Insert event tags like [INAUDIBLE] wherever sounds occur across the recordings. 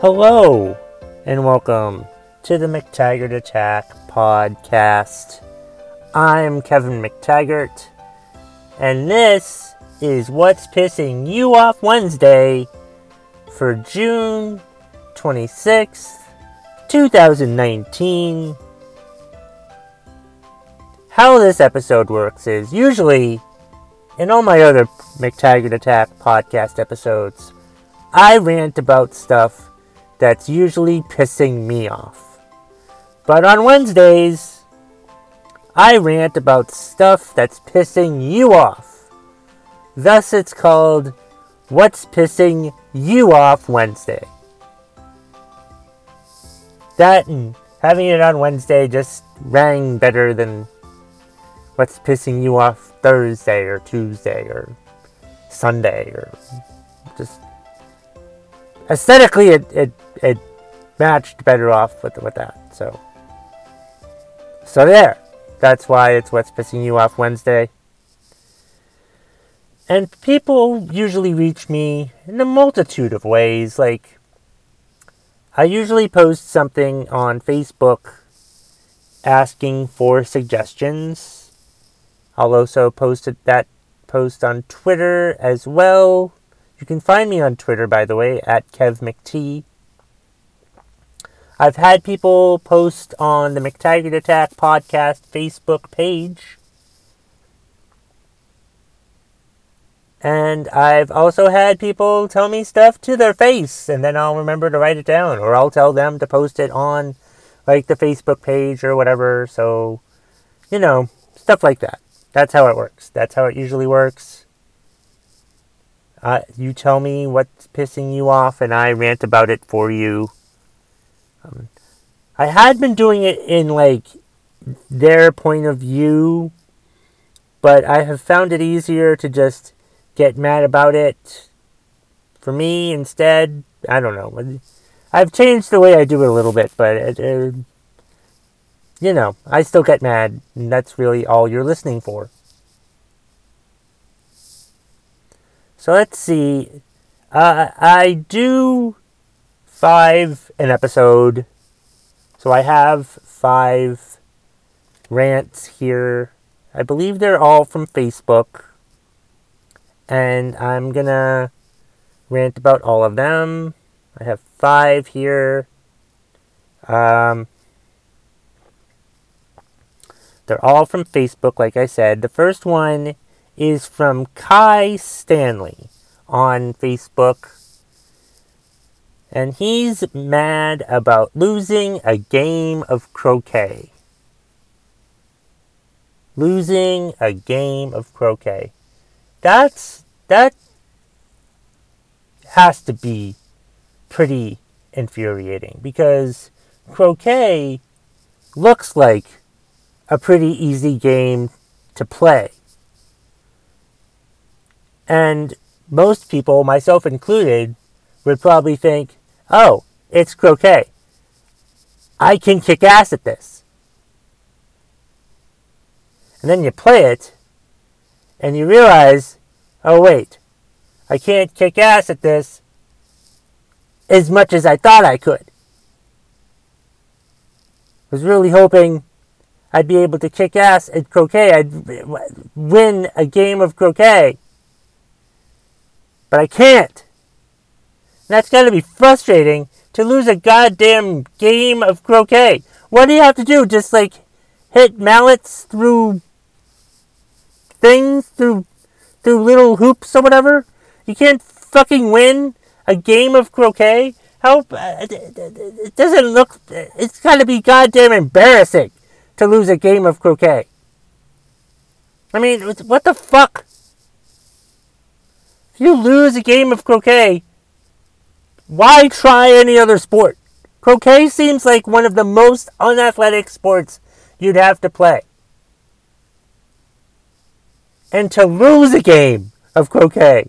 Hello, and welcome to the McTaggart Attack podcast. I'm Kevin McTaggart, and this is What's Pissing You Off Wednesday for June 26th, 2019. How this episode works is usually in all my other McTaggart Attack podcast episodes, I rant about stuff that's usually pissing me off. But on Wednesdays, I rant about stuff that's pissing you off. Thus, it's called What's Pissing You Off Wednesday. That and having it on Wednesday just rang better than What's Pissing You Off Thursday or Tuesday or Sunday or just aesthetically it, it, it matched better off with, with that. So, so there. That's why it's what's pissing you off Wednesday. And people usually reach me in a multitude of ways. Like, I usually post something on Facebook asking for suggestions. I'll also post that post on Twitter as well. You can find me on Twitter, by the way, at KevMcT. I've had people post on the McTaggart Attack podcast Facebook page. And I've also had people tell me stuff to their face, and then I'll remember to write it down, or I'll tell them to post it on, like, the Facebook page or whatever. So, you know, stuff like that. That's how it works. That's how it usually works. Uh, you tell me what's pissing you off, and I rant about it for you. Um, I had been doing it in like their point of view, but I have found it easier to just get mad about it for me instead. I don't know. I've changed the way I do it a little bit, but it, it, you know, I still get mad, and that's really all you're listening for. So let's see. Uh, I do five an episode. So I have five rants here. I believe they're all from Facebook. And I'm gonna rant about all of them. I have five here. Um, they're all from Facebook, like I said. The first one is from Kai Stanley on Facebook. And he's mad about losing a game of croquet. Losing a game of croquet. That's that has to be pretty infuriating because croquet looks like a pretty easy game to play. And most people, myself included, would probably think, oh, it's croquet. I can kick ass at this. And then you play it, and you realize, oh, wait, I can't kick ass at this as much as I thought I could. I was really hoping I'd be able to kick ass at croquet. I'd win a game of croquet but I can't. And that's got to be frustrating to lose a goddamn game of croquet. What do you have to do? Just like hit mallets through things, through through little hoops or whatever? You can't fucking win a game of croquet. How uh, it doesn't look. It's got to be goddamn embarrassing to lose a game of croquet. I mean, what the fuck? You lose a game of croquet, why try any other sport? Croquet seems like one of the most unathletic sports you'd have to play. And to lose a game of croquet,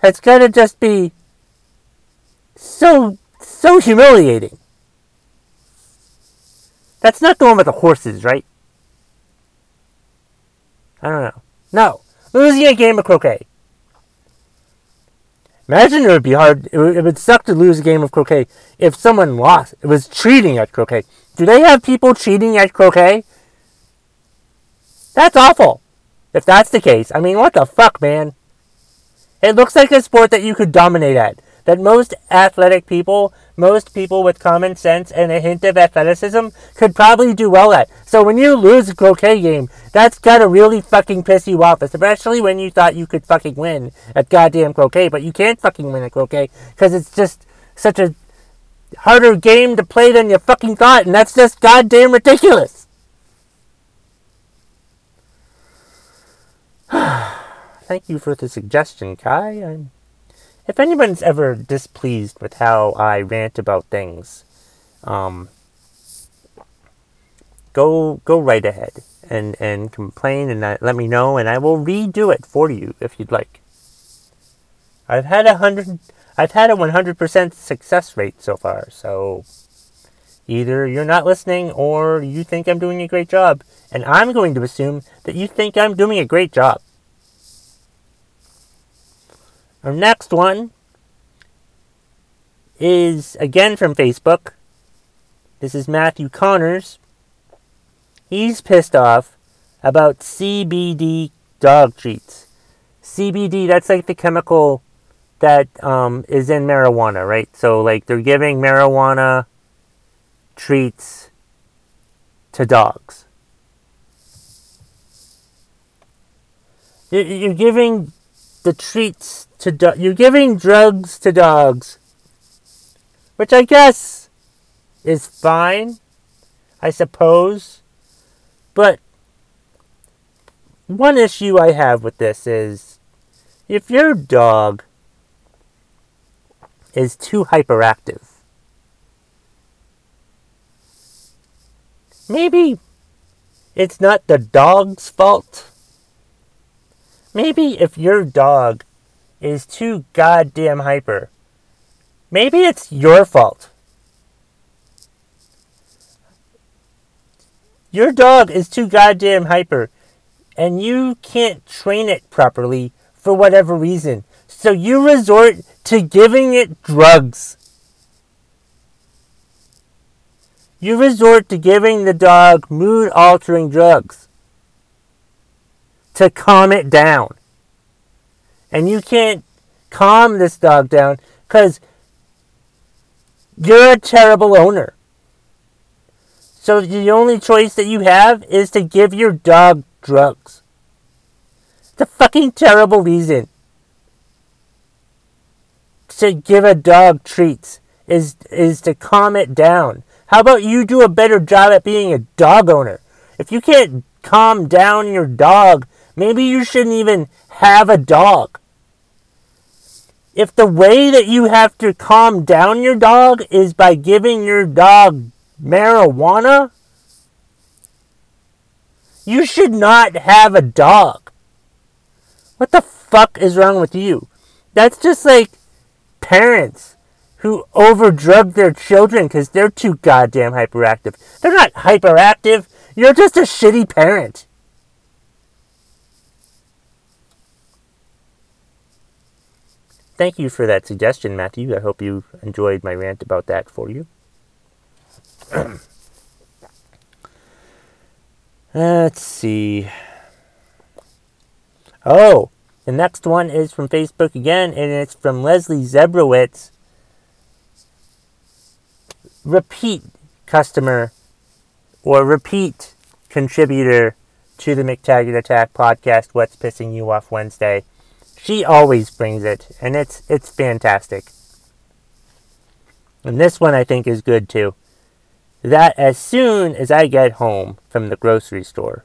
that's gotta just be so, so humiliating. That's not the one with the horses, right? I don't know. No. Losing a game of croquet. Imagine it would be hard. It would, suck to lose a game of croquet if someone lost. It was cheating at croquet. Do they have people cheating at croquet? That's awful. If that's the case, I mean, what the fuck, man? It looks like a sport that you could dominate at. That most athletic people, most people with common sense and a hint of athleticism could probably do well at. So when you lose a croquet game, that's gotta really fucking piss you off, especially when you thought you could fucking win at goddamn croquet, but you can't fucking win at croquet because it's just such a harder game to play than you fucking thought, and that's just goddamn ridiculous. [SIGHS] Thank you for the suggestion, Kai. I'm, if anyone's ever displeased with how I rant about things, um, go go right ahead and and complain and let me know, and I will redo it for you if you'd like. I've had a hundred. I've had a 100% success rate so far, so either you're not listening or you think I'm doing a great job, and I'm going to assume that you think I'm doing a great job. Our next one is again from Facebook. This is Matthew Connors. He's pissed off about CBD dog treats. CBD, that's like the chemical that um, is in marijuana, right? So, like, they're giving marijuana treats to dogs. You're giving the treats to do- you're giving drugs to dogs, which I guess is fine, I suppose. But one issue I have with this is if your dog is too hyperactive, maybe it's not the dog's fault Maybe if your dog is too goddamn hyper, maybe it's your fault. Your dog is too goddamn hyper, and you can't train it properly for whatever reason. So you resort to giving it drugs. You resort to giving the dog mood altering drugs to calm it down. And you can't calm this dog down because you're a terrible owner. So the only choice that you have is to give your dog drugs. It's a fucking terrible reason to give a dog treats is is to calm it down. How about you do a better job at being a dog owner? If you can't calm down your dog Maybe you shouldn't even have a dog. If the way that you have to calm down your dog is by giving your dog marijuana, you should not have a dog. What the fuck is wrong with you? That's just like parents who overdrug their children because they're too goddamn hyperactive. They're not hyperactive. You're just a shitty parent. Thank you for that suggestion, Matthew. I hope you enjoyed my rant about that for you. [CLEARS THROAT] Uh, let's see. Oh, the next one is from Facebook again, and it's from Leslie Zebrowitz. Repeat customer or repeat contributor to the McTaggart Attack podcast, What's Pissing You Off Wednesday. She always brings it, and it's it's fantastic. And this one I think is good too. That as soon as I get home from the grocery store,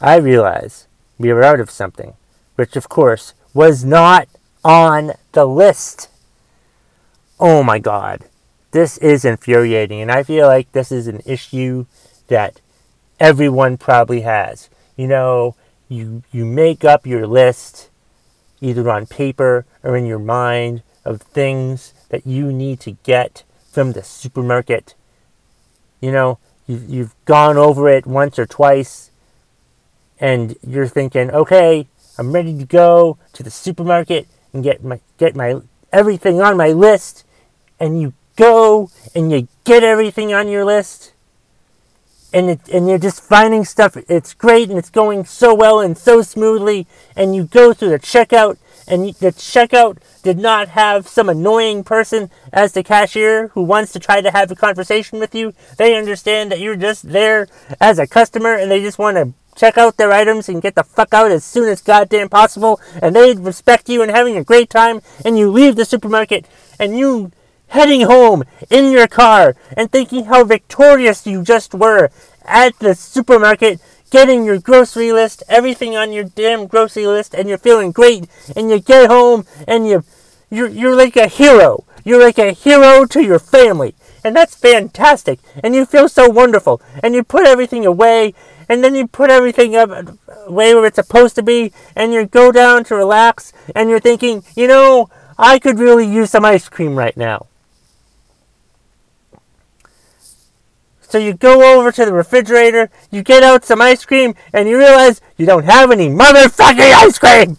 I realize we were out of something, which of course was not on the list. Oh my god. This is infuriating, and I feel like this is an issue that everyone probably has. You know, you you make up your list either on paper or in your mind, of things that you need to get from the supermarket. You know, you've, you've gone over it once or twice, and you're thinking, okay, I'm ready to go to the supermarket and get my get my everything on my list, and you go and you get everything on your list, and it, and you're just finding stuff. It's great and it's going so well and so smoothly, and you go through the checkout, and the checkout did not have some annoying person as the cashier who wants to try to have a conversation with you. They understand that you're just there as a customer, and they just want to check out their items and get the fuck out as soon as goddamn possible, and they respect you and having a great time, and you leave the supermarket and you heading home in your car and thinking how victorious you just were at the supermarket getting your grocery list, everything on your damn grocery list, and you're feeling great, and you get home and you you're, you're like a hero. You're like a hero to your family. And that's fantastic. And you feel so wonderful. And you put everything away and then you put everything up way where it's supposed to be, and you go down to relax, and you're thinking, you know, I could really use some ice cream right now. So you go over to the refrigerator, you get out some ice cream, and you realize you don't have any motherfucking ice cream!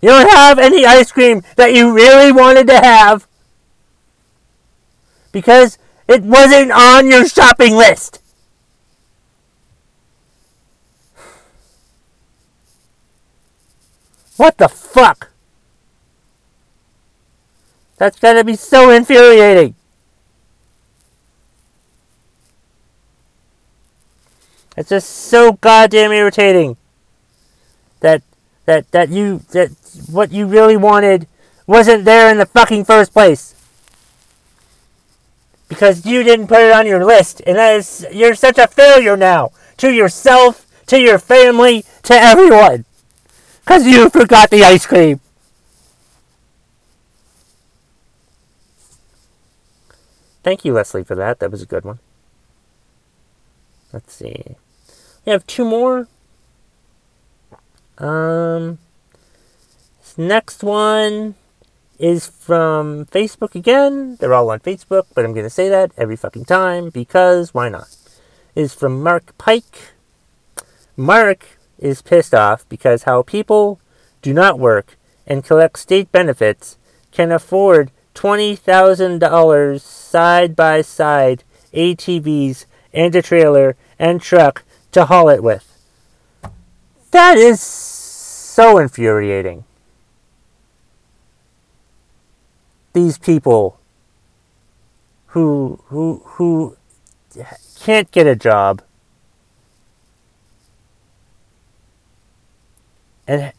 You don't have any ice cream that you really wanted to have because it wasn't on your shopping list. What the fuck? That's gotta be so infuriating. It's just so goddamn irritating that that that you that what you really wanted wasn't there in the fucking first place. Because you didn't put it on your list, and that is you're such a failure now to yourself, to your family, to everyone. Cause you forgot the ice cream. Thank you, Leslie, for that. That was a good one. Let's see. We have two more. Um, next one is from Facebook again. They're all on Facebook, but I'm going to say that every fucking time because why not? Is from Mark Pike. Mark is pissed off because how people do not work and collect state benefits can afford $20,000 side by side ATVs and a trailer and truck to haul it with. That is so infuriating. These people who who who can't get a job and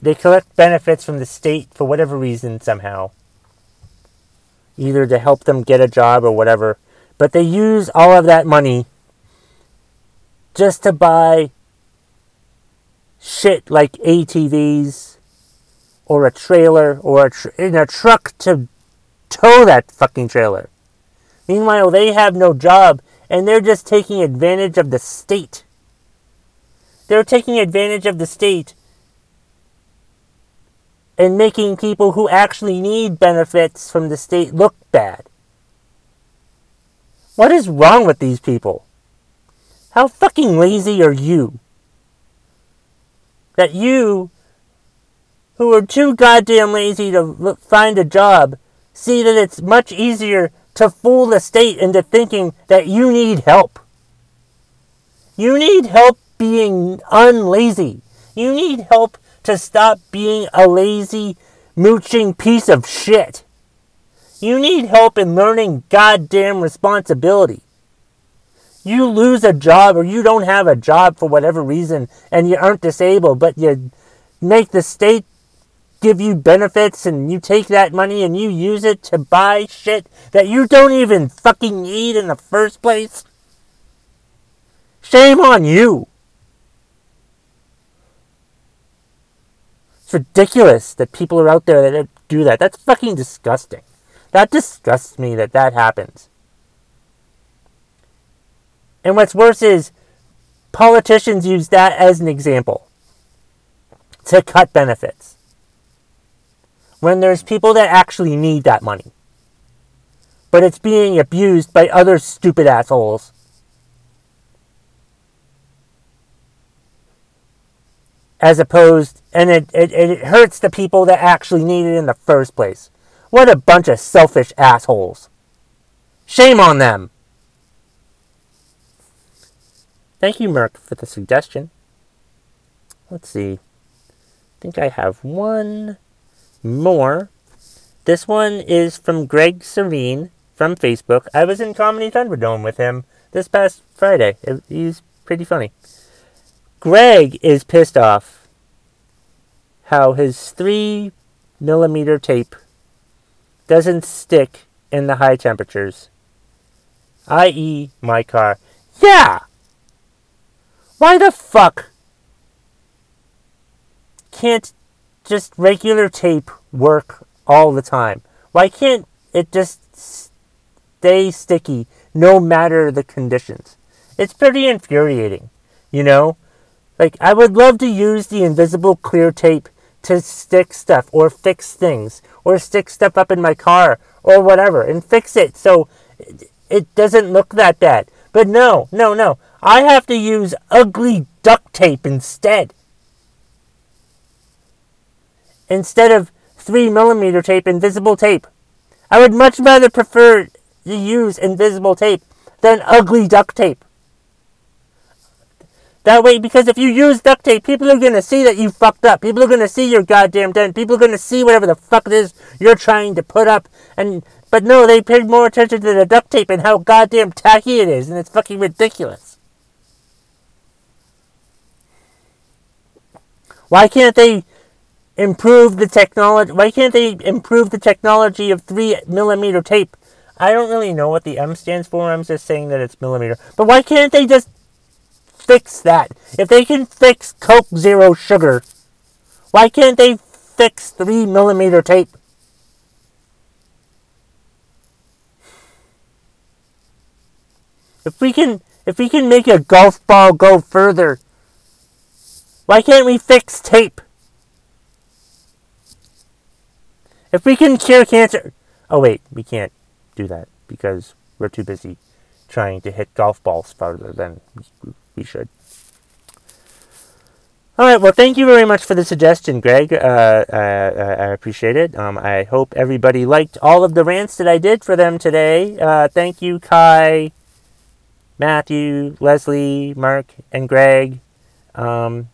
they collect benefits from the state for whatever reason somehow either to help them get a job or whatever but they use all of that money just to buy shit like ATVs or a trailer or a tr- in a truck to tow that fucking trailer. Meanwhile, they have no job and they're just taking advantage of the state. They're taking advantage of the state and making people who actually need benefits from the state look bad. What is wrong with these people? How fucking lazy are you? that you, who are too goddamn lazy to find a job, see that it's much easier to fool the state into thinking that you need help. You need help being unlazy. You need help to stop being a lazy, mooching piece of shit. You need help in learning goddamn responsibility you lose a job or you don't have a job for whatever reason and you aren't disabled, but you make the state give you benefits and you take that money and you use it to buy shit that you don't even fucking need in the first place? Shame on you. It's ridiculous that people are out there that do that. That's fucking disgusting. That disgusts me that that happens. And what's worse is politicians use that as an example to cut benefits when there's people that actually need that money. But it's being abused by other stupid assholes as opposed, and it, it, it hurts the people that actually need it in the first place. What a bunch of selfish assholes. Shame on them. Thank you, Merc, for the suggestion. Let's see. I think I have one more. This one is from Greg Serene from Facebook. I was in Comedy Thunderdome with him this past Friday. He's pretty funny. Greg is pissed off how his 3 millimeter tape doesn't stick in the high temperatures, i.e., my car. Yeah! Why the fuck can't just regular tape work all the time? Why can't it just stay sticky no matter the conditions? It's pretty infuriating, you know? Like, I would love to use the invisible clear tape to stick stuff or fix things or stick stuff up in my car or whatever and fix it so it doesn't look that bad. But no, no, no. I have to use ugly duct tape instead. Instead of 3 millimeter tape, invisible tape. I would much rather prefer to use invisible tape than ugly duct tape. That way, because if you use duct tape, people are to see that you fucked up. People are to see your goddamn dent. People are to see whatever the fuck it is you're trying to put up. And But no, they paid more attention to the duct tape and how goddamn tacky it is. And it's fucking ridiculous. Why can't they improve the technology? Why can't they improve the technology of 3 millimeter tape? I don't really know what the M stands for. I'm just saying that it's millimeter. But why can't they just fix that. If they can fix Coke Zero Sugar, why can't they fix 3 millimeter tape? If we can if we can make a golf ball go further, why can't we fix tape? If we can cure cancer Oh wait, we can't do that because we're too busy trying to hit golf balls farther than we should. All right. Well, thank you very much for the suggestion, Greg. Uh, uh, I appreciate it. Um, I hope everybody liked all of the rants that I did for them today. Uh, thank you, Kai, Matthew, Leslie, Mark, and Greg. Um,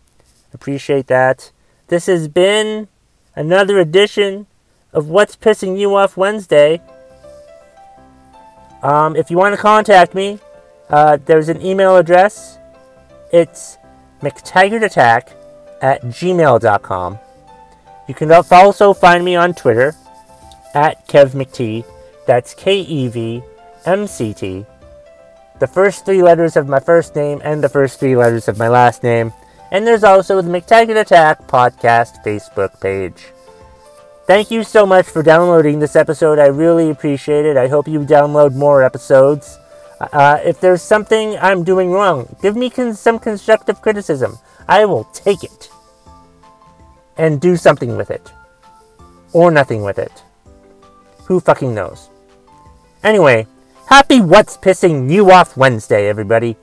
appreciate that. This has been another edition of What's Pissing You Off Wednesday. Um, if you want to contact me, uh, there's an email address it's McTaggartAttack at gmail.com. You can also find me on Twitter at KevMcT. That's K E V M C T. The first three letters of my first name and the first three letters of my last name. And there's also the McTaggart Attack podcast Facebook page. Thank you so much for downloading this episode. I really appreciate it. I hope you download more episodes. Uh, if there's something I'm doing wrong, give me con- some constructive criticism. I will take it and do something with it. Or nothing with it. Who fucking knows? Anyway, happy What's Pissing You Off Wednesday, everybody.